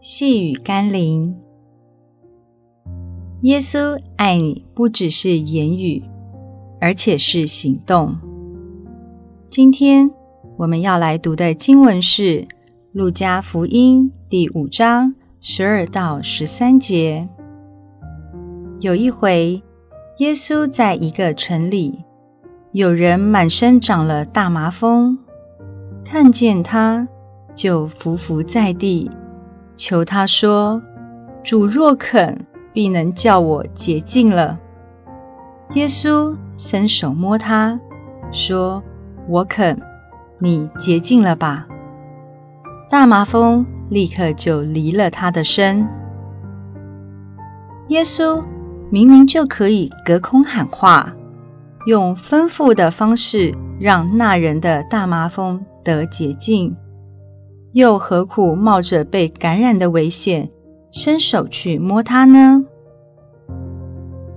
细雨甘霖，耶稣爱你不只是言语，而且是行动。今天我们要来读的经文是《路加福音》第五章十二到十三节。有一回，耶稣在一个城里，有人满身长了大麻风，看见他，就伏伏在地。求他说：“主若肯，必能叫我洁净了。”耶稣伸手摸他，说：“我肯，你洁净了吧。”大麻风立刻就离了他的身。耶稣明明就可以隔空喊话，用吩咐的方式让那人的大麻风得洁净。又何苦冒着被感染的危险，伸手去摸他呢？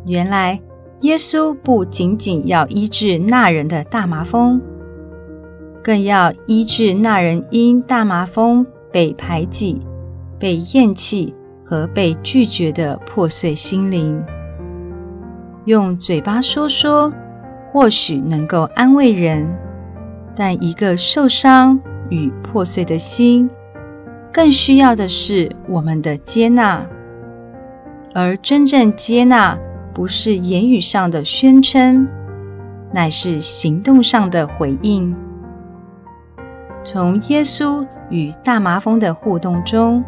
原来耶稣不仅仅要医治那人的大麻风，更要医治那人因大麻风被排挤、被厌弃和被拒绝的破碎心灵。用嘴巴说说，或许能够安慰人，但一个受伤。与破碎的心，更需要的是我们的接纳。而真正接纳，不是言语上的宣称，乃是行动上的回应。从耶稣与大麻风的互动中，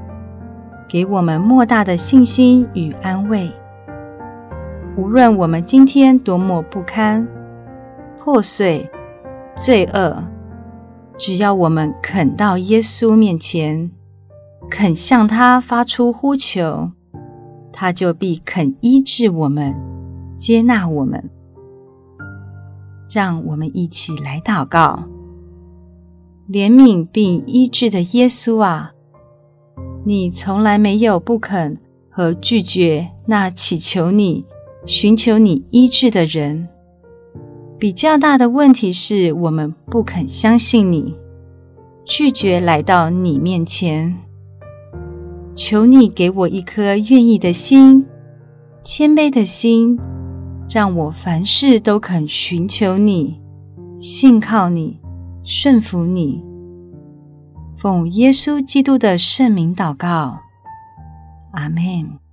给我们莫大的信心与安慰。无论我们今天多么不堪、破碎、罪恶。只要我们肯到耶稣面前，肯向他发出呼求，他就必肯医治我们，接纳我们。让我们一起来祷告：怜悯并医治的耶稣啊，你从来没有不肯和拒绝那祈求你、寻求你医治的人。比较大的问题是我们不肯相信你，拒绝来到你面前。求你给我一颗愿意的心，谦卑的心，让我凡事都肯寻求你，信靠你，顺服你。奉耶稣基督的圣名祷告，阿门。